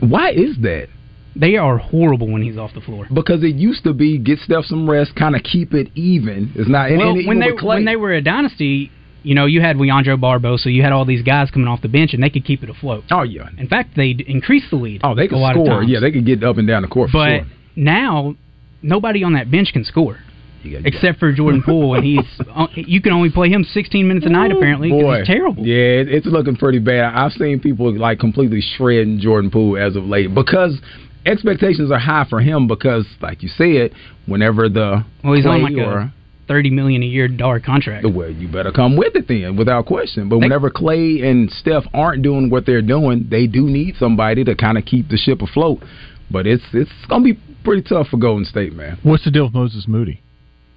Why is that? They are horrible when he's off the floor. Because it used to be get Steph some rest, kind of keep it even. It's not. And, well, and even when they when they were a dynasty, you know, you had Leandro Barbosa, you had all these guys coming off the bench, and they could keep it afloat. Oh yeah. In fact, they increased the lead. oh they could a lot of score. Yeah, they could get up and down the court. For but sure. now nobody on that bench can score. Except for Jordan *laughs* Poole, and he's uh, you can only play him 16 minutes a night apparently Boy, he's terrible. Yeah, it's looking pretty bad. I've seen people like completely shredding Jordan Poole as of late because expectations are high for him because, like you said, whenever the Well, he's on like or, a 30 million a year dollar contract. Well, you better come with it then, without question. But They- whenever Klay and Steph aren't doing what they're doing, they do need somebody to kind of keep the ship afloat. But it's it's gonna be pretty tough for Golden State, man. What's the deal with Moses Moody?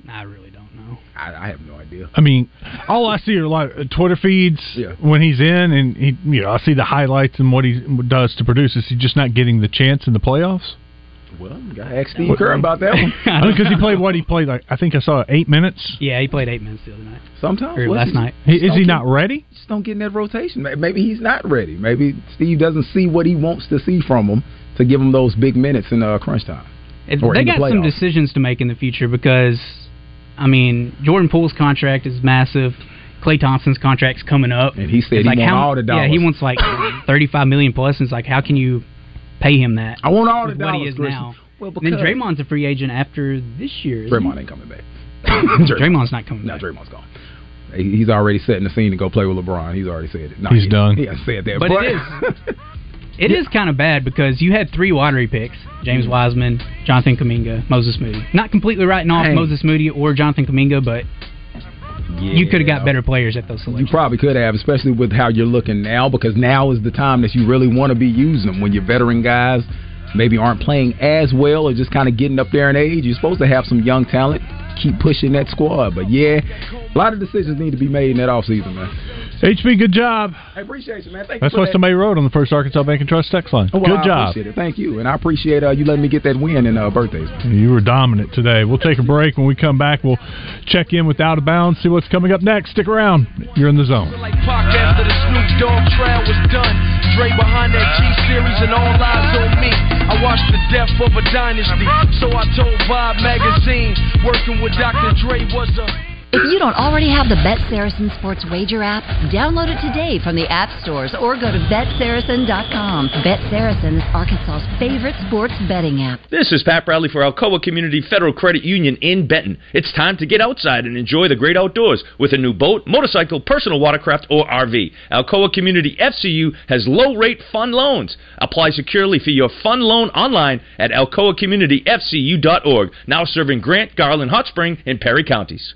I really don't know. I, I have no idea. I mean, all I see are like Twitter feeds Yeah. when he's in, and he, you know, I see the highlights and what he does to produce. Is he just not getting the chance in the playoffs? Well, you gotta ask Steve Kerr about that one. *laughs* Because he played what he played. Like I think I saw eight minutes. Yeah, he played eight minutes the other night. Sometimes Or last just- night. He, is he Okay. not ready? Just don't get in that rotation. Maybe he's not ready. Maybe Steve doesn't see what he wants to see from him to give him those big minutes in uh, crunch time. It- Or they the got some decisions to make in the future because, I mean, Jordan Poole's contract is massive. Klay Thompson's contract's coming up, and he said It's he like want how, all the dollars. Yeah, he wants like *coughs* thirty-five million plus. And it's like, how can you pay him that? I want all the with what he dollars, is Christian. now. Well, And then because- Draymond's a free agent after this year. isn't Draymond he? ain't coming back. *coughs* *coughs* Draymond's not coming No, back. Draymond's gone. He's already setting the scene to go play with LeBron. He's already said it. No, He's he, done. He hasn't said that. But it is. *laughs* It is kind of bad because you had three lottery picks: James mm-hmm. Wiseman, Jonathan Kuminga, Moses Moody. Not completely writing off Dang. Moses Moody or Jonathan Kuminga, but you could have got better players at those selections. You probably could have, especially with how you're looking now, because now is the time that you really want to be using them. When your veteran guys maybe aren't playing as well or just kind of getting up there in age, you're supposed to have some young talent. Keep pushing that squad. But yeah, a lot of decisions need to be made in that offseason, man. HB, good job. I appreciate you, man. Thank That's you for what that. somebody wrote on the first Arkansas Bank and Trust text line. Oh, well, good I job. appreciate it. Thank you, and I appreciate uh, you letting me get that win in uh, birthdays. You were dominant today. We'll take a break. When we come back, we'll check in with Out of Bounds, see what's coming up next. Stick around. You're in the zone. Like Pac after the Snoop Dogg trial was done. Dre behind that G series and all eyes on me. I watched the death of a dynasty, so I told Vibe magazine working with Dr. Dre was a. If you don't already have the Bet Saracen Sports Wager app, download it today from the app stores or go to betsaracen.com. Bet Saracen is Arkansas's favorite sports betting app. This is Pat Bradley for Alcoa Community Federal Credit Union in Benton. It's time to get outside and enjoy the great outdoors with a new boat, motorcycle, personal watercraft, or RV. Alcoa Community FCU has low rate fun loans. Apply securely for your fun loan online at alcoacommunityfcu.org. Now serving Grant, Garland, Hot Spring, and Perry counties.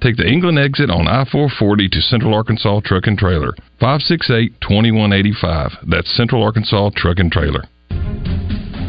Take the England exit on I 440 to Central Arkansas Truck and Trailer. 568 2185. That's Central Arkansas Truck and Trailer.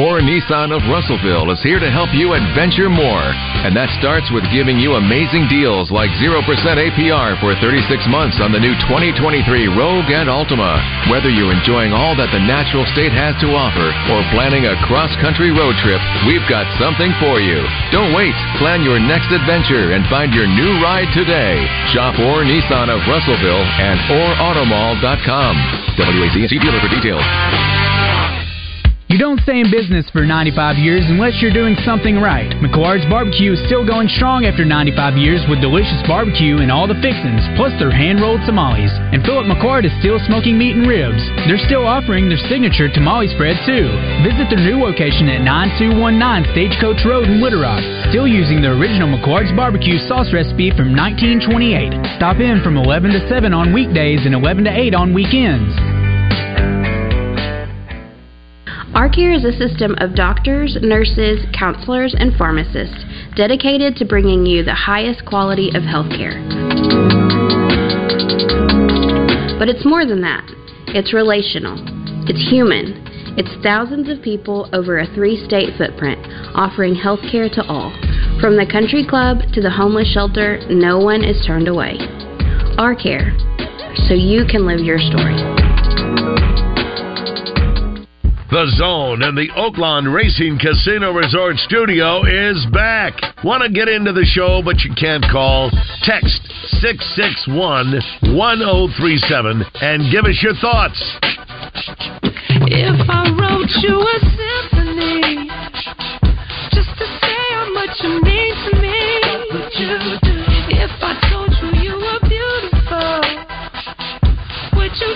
Ford Nissan of Russellville is here to help you adventure more. And that starts with giving you amazing deals like 0% APR for 36 months on the new 2023 Rogue and Altima. Whether you're enjoying all that the natural state has to offer or planning a cross country road trip, we've got something for you. Don't wait. Plan your next adventure and find your new ride today. Shop for Nissan of Russellville and orautomall.com. WAC dealer for details. You don't stay in business for 95 years unless you're doing something right. McQuarrie's Barbecue is still going strong after 95 years with delicious barbecue and all the fixins, plus their hand-rolled tamales. And Philip McQuarrie is still smoking meat and ribs. They're still offering their signature tamale spread too. Visit their new location at 9219 Stagecoach Road in Little Rock. Still using the original McQuarrie's Barbecue sauce recipe from 1928. Stop in from 11 to 7 on weekdays and 11 to 8 on weekends. ARCare is a system of doctors, nurses, counselors, and pharmacists dedicated to bringing you the highest quality of healthcare. But it's more than that. It's relational. It's human. It's thousands of people over a three-state footprint offering healthcare to all. From the country club to the homeless shelter, no one is turned away. ARCare, so you can live your story. The Zone and the Oaklawn Racing Casino Resort Studio is back. Want to get into the show, but you can't call? Text 661 1037 and give us your thoughts. If I wrote you a symphony just to say how much you mean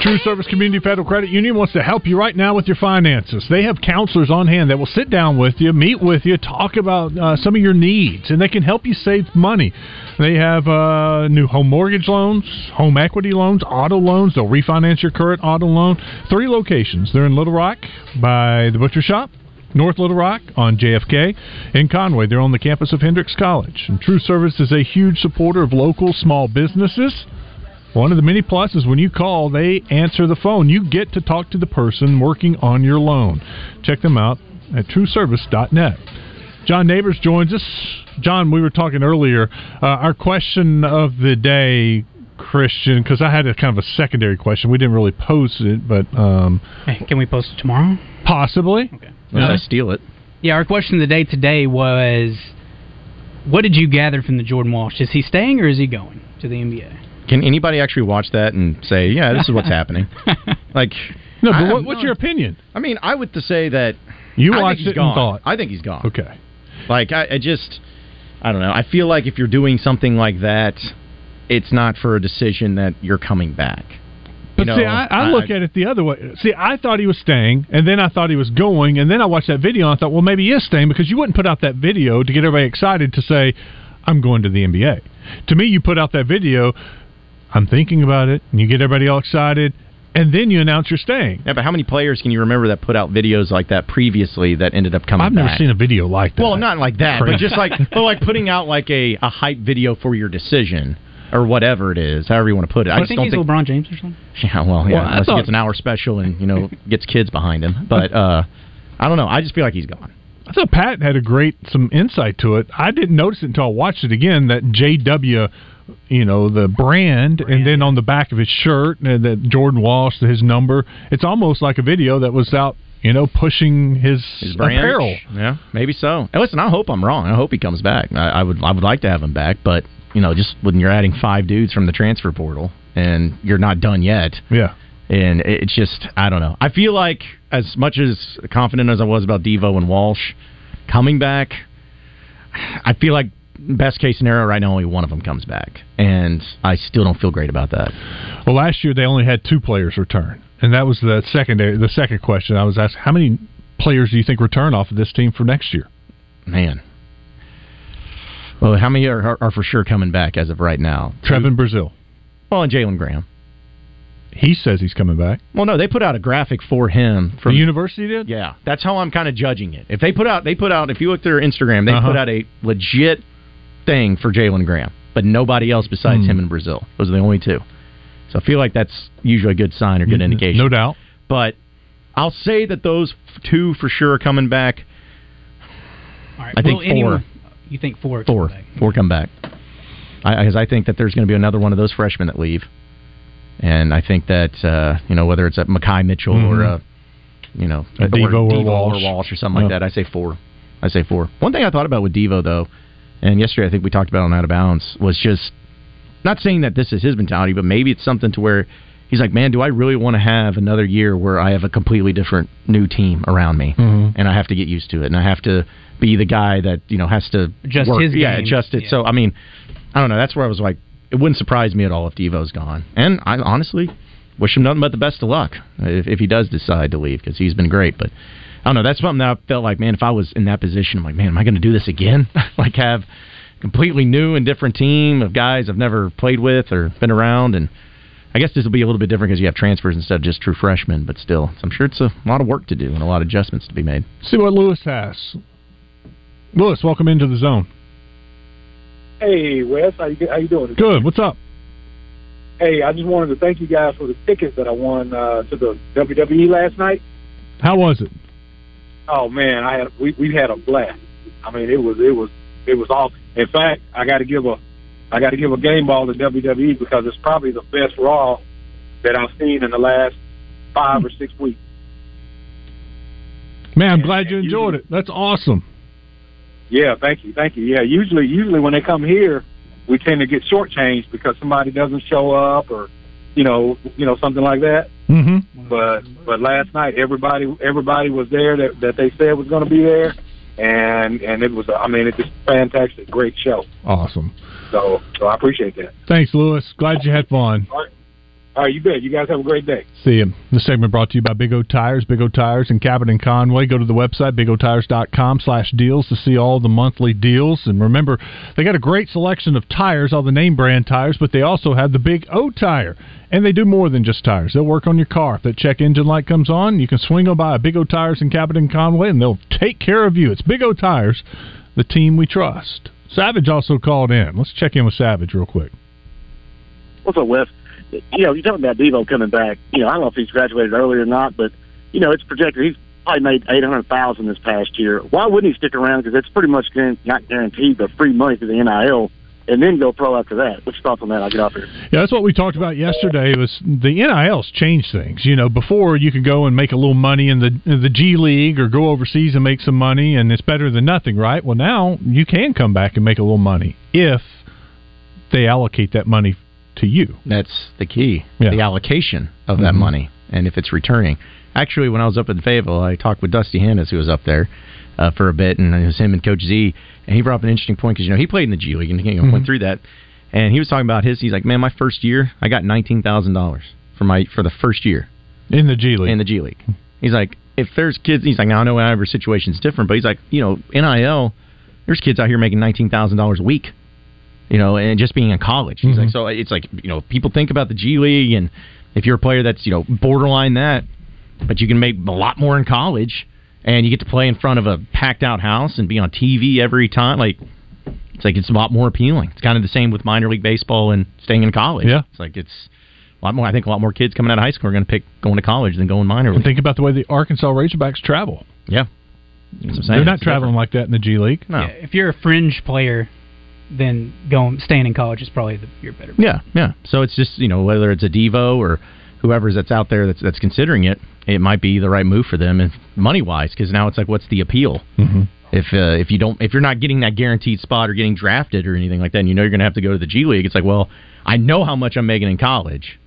True Service Community Federal Credit Union wants to help you right now with your finances. They have counselors on hand that will sit down with you, meet with you, talk about uh, some of your needs, and they can help you save money. They have uh, new home mortgage loans, home equity loans, auto loans. They'll refinance your current auto loan. Three locations. They're in Little Rock by the Butcher Shop. North Little Rock on JFK. In Conway, they're on the campus of Hendrix College. And True Service is a huge supporter of local small businesses. One of the many pluses when you call, they answer the phone. You get to talk to the person working on your loan. Check them out at trueservice.net. John Neighbors joins us. John, we were talking earlier. Uh, our question of the day, Christian, because I had a kind of a secondary question. We didn't really post it, but um, Hey, can we post it tomorrow? Possibly. Okay. Unless I steal it. Yeah, our question of the day today was what did you gather from the Jordan Walsh? Is he staying or is he going to the NBA? Can anybody actually watch that and say, yeah, this is what's *laughs* happening? Like, No, but what, what's your opinion? I mean, I would to say that You I think watched he's it and gone. thought. I think he's gone. Okay. Like I, I just, I don't know. I feel like if you're doing something like that, it's not for a decision that you're coming back. But You know, see, I, I look at it the other way. See, I thought he was staying, and then I thought he was going, and then I watched that video and I thought, well, maybe he is staying because you wouldn't put out that video to get everybody excited to say, I'm going to the NBA. To me, you put out that video, I'm thinking about it, and you get everybody all excited, and then you announce you're staying. Yeah, but how many players can you remember that put out videos like that previously that ended up coming back? I've never back? seen a video like that. Well, not like that, but just like well, like putting out like a, a hype video for your decision or whatever it is, however you want to put it. I I just think don't he's think. LeBron James or something. *laughs* Yeah, well, yeah, Well, I unless thought- he gets an hour special and you know *laughs* gets kids behind him. But uh, I don't know. I just feel like he's gone. I thought Pat had a great some insight to it. I didn't notice it until I watched it again. That JW, you know, the brand, and then on the back of his shirt, and that Jordan Walsh, his number. It's almost like a video that was out, you know, pushing his, His brand. apparel. Yeah, maybe so. And listen, I hope I'm wrong. I hope he comes back. I, I would I would like to have him back, but you know, just when you're adding five dudes from the transfer portal and you're not done yet. Yeah. And it's just I don't know. I feel like as much as confident as I was about Devo and Walsh coming back, I feel like best case scenario right now only one of them comes back, and I still don't feel great about that. Well, last year they only had two players return, and that was the secondary. The second question I was asked: How many players do you think return off of this team for next year? Man. Well, how many are, are, are for sure coming back as of right now? Trevon Brazile. Well, and Jalen Graham. He says he's coming back. Well, no, they put out a graphic for him from the university did. Yeah, that's how I'm kind of judging it. If they put out, they put out. If you look at their Instagram, they Uh-huh. put out a legit thing for Jalen Graham, but nobody else besides Hmm. him in Brazile. Those are the only two. So I feel like that's usually a good sign or good Mm, indication. no doubt. But I'll say that those two for sure are coming back. All right. I think will anyone- four. You think four? Four, four come back. I, because I think that there's going to be another one of those freshmen that leave, and I think that uh, you know whether it's a Makai Mitchell or Mhm. a you know A Devo or Devo Walsh. or Walsh or something like that. I say four. I say four. One thing I thought about with Devo though, and yesterday I think we talked about on Out of Bounds was just not saying that this is his mentality, but maybe it's something to where he's like, man, do I really want to have another year where I have a completely different new team around me, Mhm. and I have to get used to it, and I have to be the guy that you know has to Adjust work. his yeah, adjust it. Yeah. So I mean, I don't know. That's where I was like, it wouldn't surprise me at all if Devo's gone, and I honestly wish him nothing but the best of luck if, if he does decide to leave because he's been great. But I don't know. That's something that I felt like, man, if I was in that position, I'm like, man, am I going to do this again? *laughs* like have completely new and different team of guys I've never played with or been around, and I guess this will be a little bit different because you have transfers instead of just true freshmen. But still, I'm sure it's a lot of work to do and a lot of adjustments to be made. See what Lewis has. Lewis, welcome into the zone. Hey, Wes, how you how you doing? Good. What's up? Hey, I just wanted to thank you guys for the tickets that I won uh, to the WWE last night. How was it? Oh man, I had we we had a blast. I mean, it was it was it was awesome. In fact, I got to give a I got to give a game ball to WWE because it's probably the best Raw that I've seen in the last five or six weeks. Man, I'm glad you enjoyed it. That's awesome. Yeah, thank you, thank you. Yeah, usually usually when they come here, we tend to get shortchanged because somebody doesn't show up or you know you know something like that. Mm-hmm. But but last night everybody everybody was there that that they said was going to be there, and and it was I mean it was fantastic, great show. Awesome. So so I appreciate that. Thanks, Lewis. Glad you had fun. All right, all right, you bet. You guys have a great day. See you. This segment brought to you by Big O Tires. Big O Tires in Cabot and Conway. Go to the website, bigotires.com slash deals to see all the monthly deals. And remember, they got a great selection of tires, all the name brand tires, but they also have the Big O Tire. And they do more than just tires. They'll work on your car. If that check engine light comes on, you can swing on by a Big O Tires in Cabot and Conway, and they'll take care of you. It's Big O Tires, the team we trust. Savage also called in. Let's check in with Savage real quick. What's up, Wes? You know, you're talking about Devo coming back. You know, I don't know if he's graduated early or not, but you know, it's projected he's probably made eight hundred thousand this past year. Why wouldn't he stick around? Because it's pretty much not guaranteed, but free money to the NIL and then go pro after that. What's your thoughts on that? I'll get off here. Yeah, that's what we talked about yesterday. Was the NILs changed things? You know, before you could go and make a little money in the in the G League or go overseas and make some money, and it's better than nothing, right? Well, now you can come back and make a little money if they allocate that money to you. That's the key. Yeah. The allocation of that Mhm. money and if it's returning. Actually, when I was up in Fayetteville, I talked with Dusty Hannahs, who was up there uh, for a bit, and it was him and Coach Z, and he brought up an interesting point because you know he played in the G League and you know, Mhm. went through that, and he was talking about his. He's like, man, my first year, I got nineteen thousand dollars for my for the first year in the G League. In the G League, he's like, if there's kids, he's like, now I know every situation's different, but he's like, you know, NIL, there's kids out here making nineteen thousand dollars a week you know, and just being in college. He's Mhm. like, so it's like, you know, people think about the G League, and if you're a player that's, you know, borderline that, but you can make a lot more in college, and you get to play in front of a packed out house and be on TV every time. Like, it's like it's a lot more appealing. It's kind of the same with minor league baseball and staying in college. Yeah. it's like it's a lot more. I think a lot more kids coming out of high school are going to pick going to college than going minor And think about the way the Arkansas Razorbacks travel. Yeah, That's what I'm saying. They're not It's traveling like that in the G League. No. Yeah, if you're a fringe player, then going staying in college is probably the, your better. Move. Yeah, yeah. So it's just you know whether it's a Devo or whoever's that's out there that's that's considering it, it might be the right move for them and money wise because now it's like what's the appeal? Mm-hmm. If uh, if you don't if you're not getting that guaranteed spot or getting drafted or anything like that, and you know you're going to have to go to the G League, it's like well I know how much I'm making in college.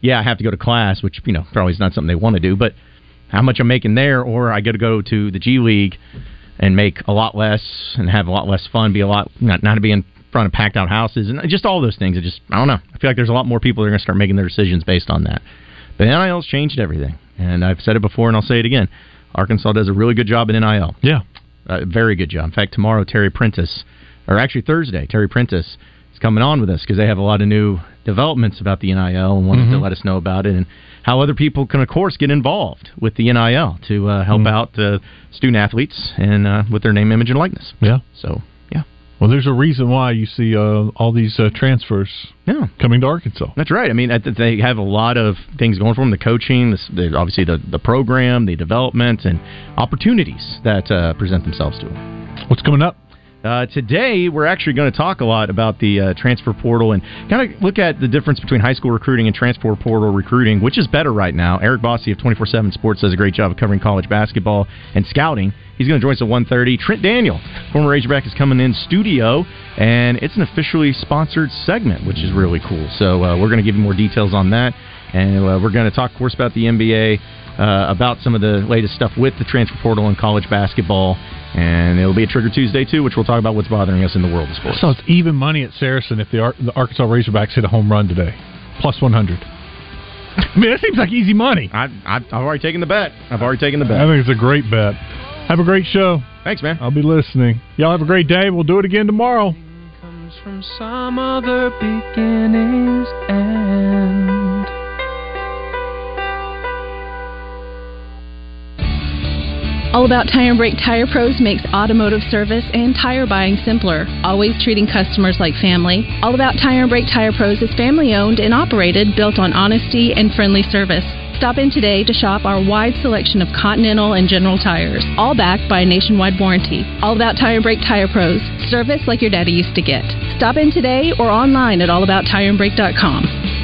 Yeah, I have to go to class, which you know probably is not something they want to do, but how much I'm making there, or I got to go to the G League and make a lot less and have a lot less fun, be a lot not not to be in front of packed out houses and just all those things. I just I don't know. I feel like there's a lot more people that are going to start making their decisions based on that. But NIL's changed everything, and I've said it before and I'll say it again. Arkansas does a really good job in NIL. Yeah, a very good job. In fact, tomorrow Terry Prentice, or actually Thursday, Terry Prentice is coming on with us because they have a lot of new developments about the NIL and wanted to Mhm. let us know about it and how other people can, of course, get involved with the NIL to uh, help out uh, student athletes and uh, with their name, image, and likeness. Yeah. So. Well, there's a reason why you see uh, all these uh, transfers Yeah. coming to Arkansas. That's right. I mean, they have a lot of things going for them: the coaching, the, the, obviously the the program, the development, and opportunities that uh, present themselves to them. What's coming up? Uh, today, we're actually going to talk a lot about the uh, transfer portal and kind of look at the difference between high school recruiting and transfer portal recruiting. Which is better right now? Eric Bossi of 24 7 Sports does a great job of covering college basketball and scouting. He's going to join us at 1.30. Trent Daniel, former Razorback, is coming in studio, and it's an officially sponsored segment, which is really cool. So uh, we're going to give you more details on that. And uh, we're going to talk, of course, about the NBA, uh, about some of the latest stuff with the transfer portal and college basketball. And it'll be a Trigger Tuesday, too, which we'll talk about what's bothering us in the world of sports. So it's even money at Saracen if the, Ar- the Arkansas Razorbacks hit a home run today, plus 100. I mean, that seems like easy money. I, I, I've already taken the bet. I've already taken the bet. I think it's a great bet. Have a great show. Thanks, man. I'll be listening. Y'all have a great day. We'll do it again tomorrow. All About Tire and Brake Tire Pros makes automotive service and tire buying simpler, always treating customers like family. All About Tire and Brake Tire Pros is family owned and operated, built on honesty and friendly service. Stop in today to shop our wide selection of Continental and General tires, all backed by a nationwide warranty. All About Tire and Brake Tire Pros, service like your daddy used to get. Stop in today or online at allabouttireandbrake.com.